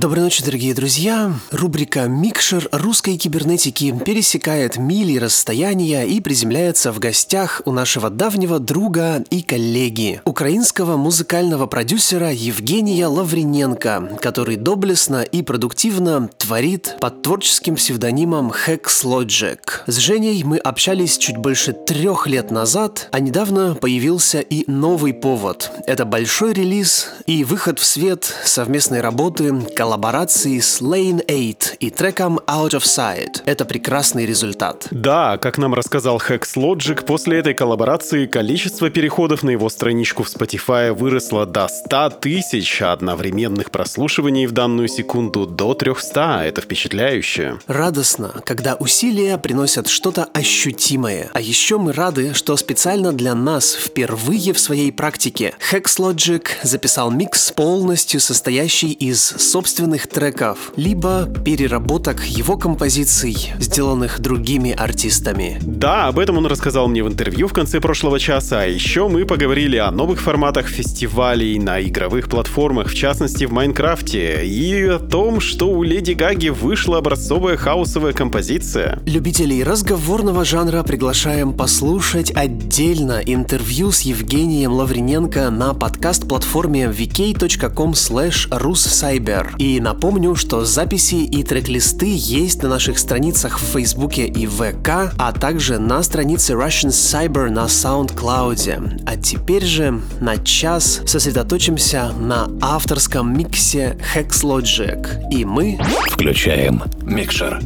Доброй ночи, дорогие друзья! Рубрика «Микшер русской кибернетики» пересекает мили расстояния и приземляется в гостях у нашего давнего друга и коллеги, украинского музыкального продюсера Евгения Лавриненко, который доблестно и продуктивно творит под творческим псевдонимом Hex Logic. С Женей мы общались чуть больше трех лет назад, а недавно появился и новый повод. Это большой релиз и выход в свет совместной работы коллаборации с Lane 8 и треком Out of Sight. Это прекрасный результат. Да, как нам рассказал Hex Logic, после этой коллаборации количество переходов на его страничку в Spotify выросло до 100 тысяч, а одновременных прослушиваний в данную секунду до 300. Это впечатляюще. Радостно, когда усилия приносят что-то ощутимое. А еще мы рады, что специально для нас впервые в своей практике Hex Logic записал микс полностью состоящий из собственных собственных треков, либо переработок его композиций, сделанных другими артистами. Да, об этом он рассказал мне в интервью в конце прошлого часа. А еще мы поговорили о новых форматах фестивалей на игровых платформах, в частности в Майнкрафте, и о том, что у Леди Гаги вышла образцовая хаосовая композиция. Любителей разговорного жанра приглашаем послушать отдельно интервью с Евгением Лавриненко на подкаст-платформе vk.com slash russcyber. И напомню, что записи и трек-листы есть на наших страницах в Фейсбуке и ВК, а также на странице Russian Cyber на SoundCloud. А теперь же на час сосредоточимся на авторском миксе Hex Logic. И мы включаем микшер.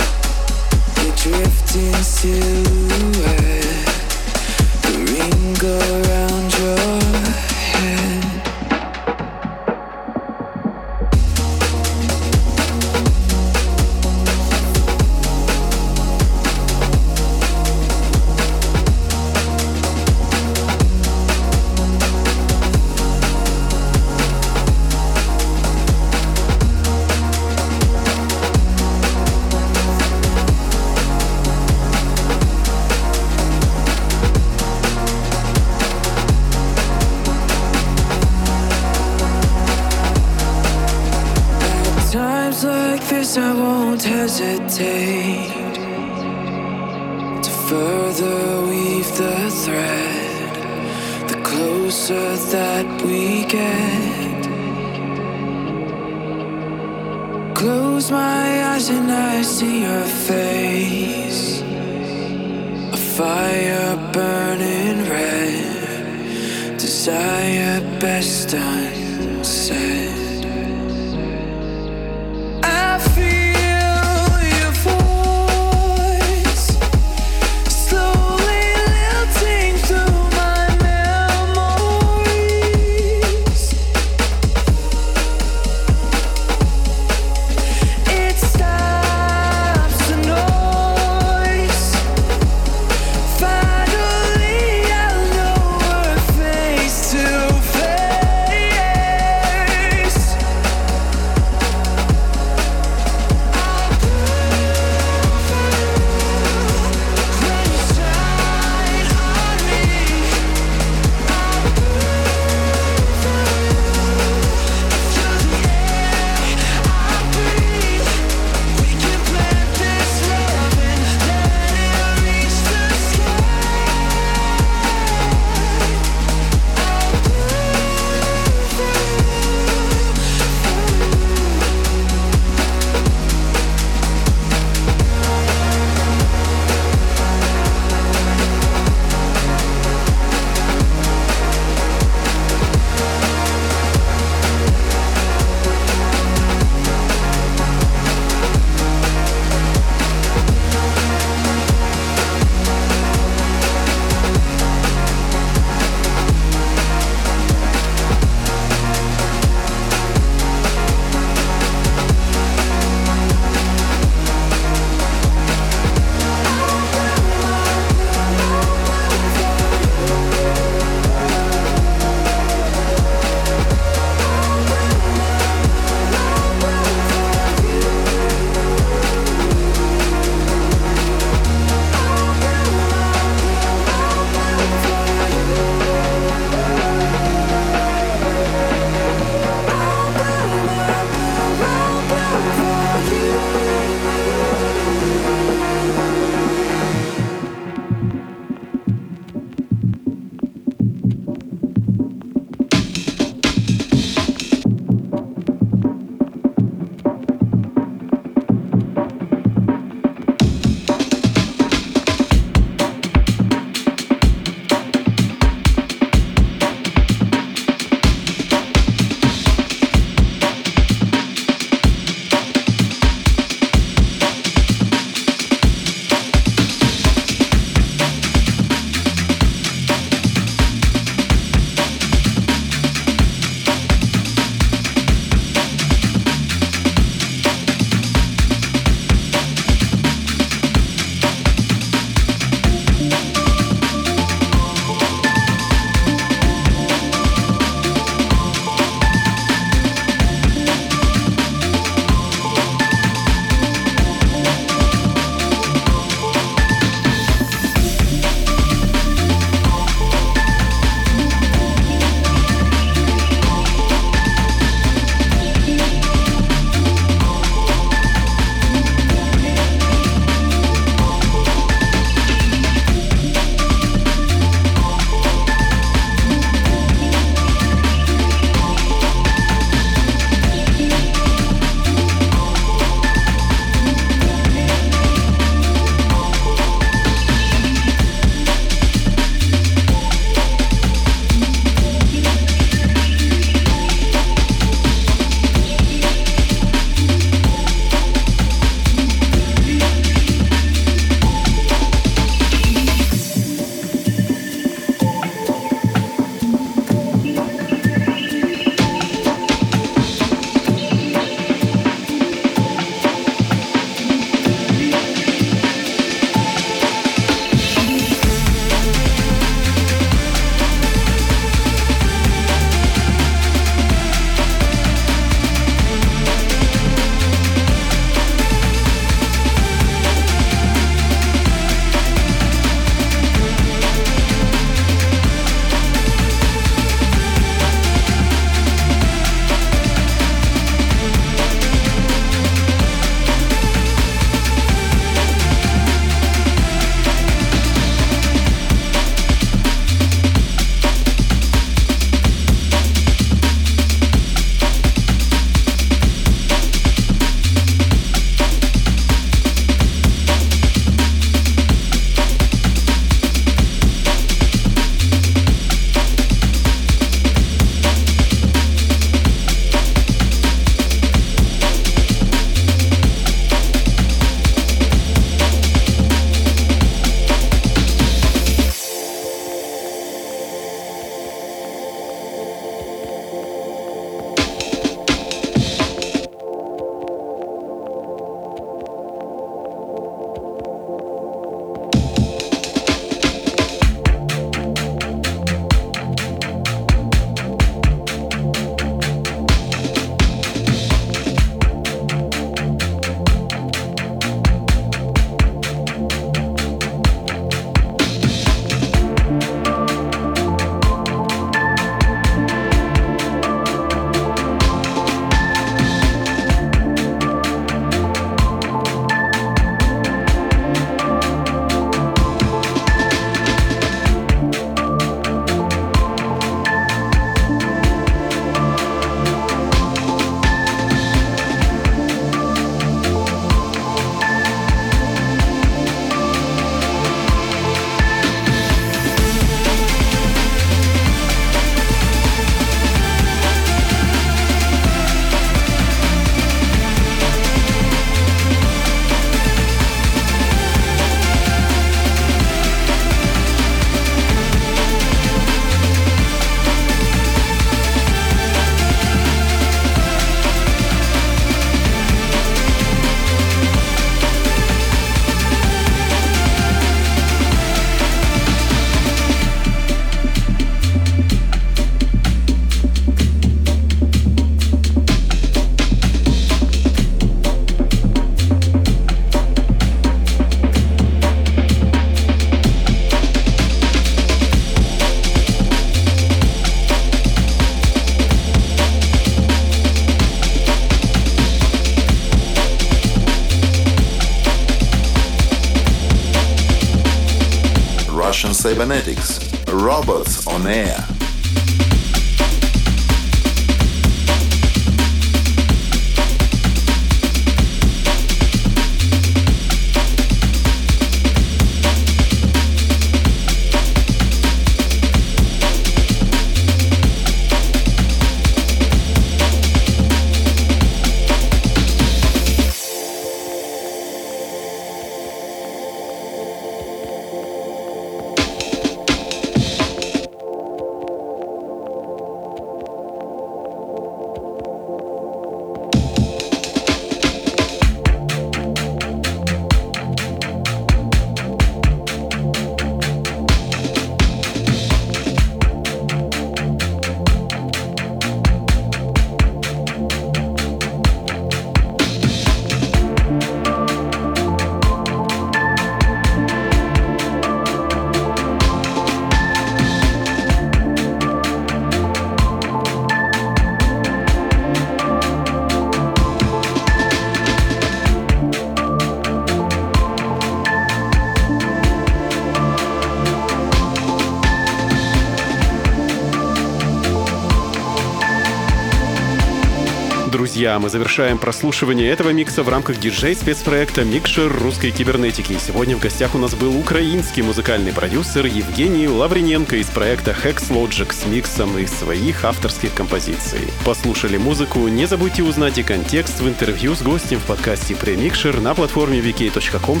Друзья, мы завершаем прослушивание этого микса в рамках диджей-спецпроекта «Микшер русской кибернетики». Сегодня в гостях у нас был украинский музыкальный продюсер Евгений Лаврененко из проекта Hex Logic с миксом из своих авторских композиций. Послушали музыку? Не забудьте узнать и контекст в интервью с гостем в подкасте «Премикшер» на платформе vk.com.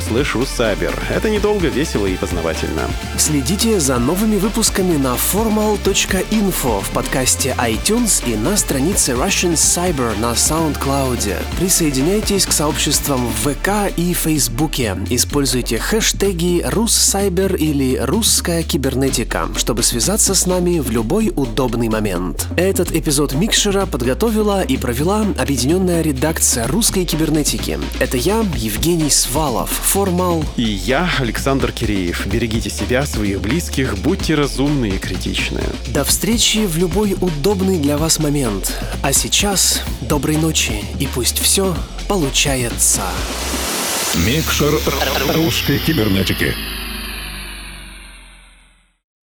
Это недолго, весело и познавательно. Следите за новыми выпусками на formal.info в подкасте iTunes и на странице Russian Cyber на SoundCloud. Присоединяйтесь к сообществам в ВК и Фейсбуке. Используйте хэштеги «Руссайбер» или «Русская кибернетика», чтобы связаться с нами в любой удобный момент. Этот эпизод Микшера подготовила и провела объединенная редакция русской кибернетики. Это я, Евгений Свалов, Формал. И я, Александр Киреев. Берегите себя, своих близких, будьте разумны и критичны. До встречи в любой удобный для вас момент. А сейчас доброй ночи и пусть все получается. Микшер русской кибернетики.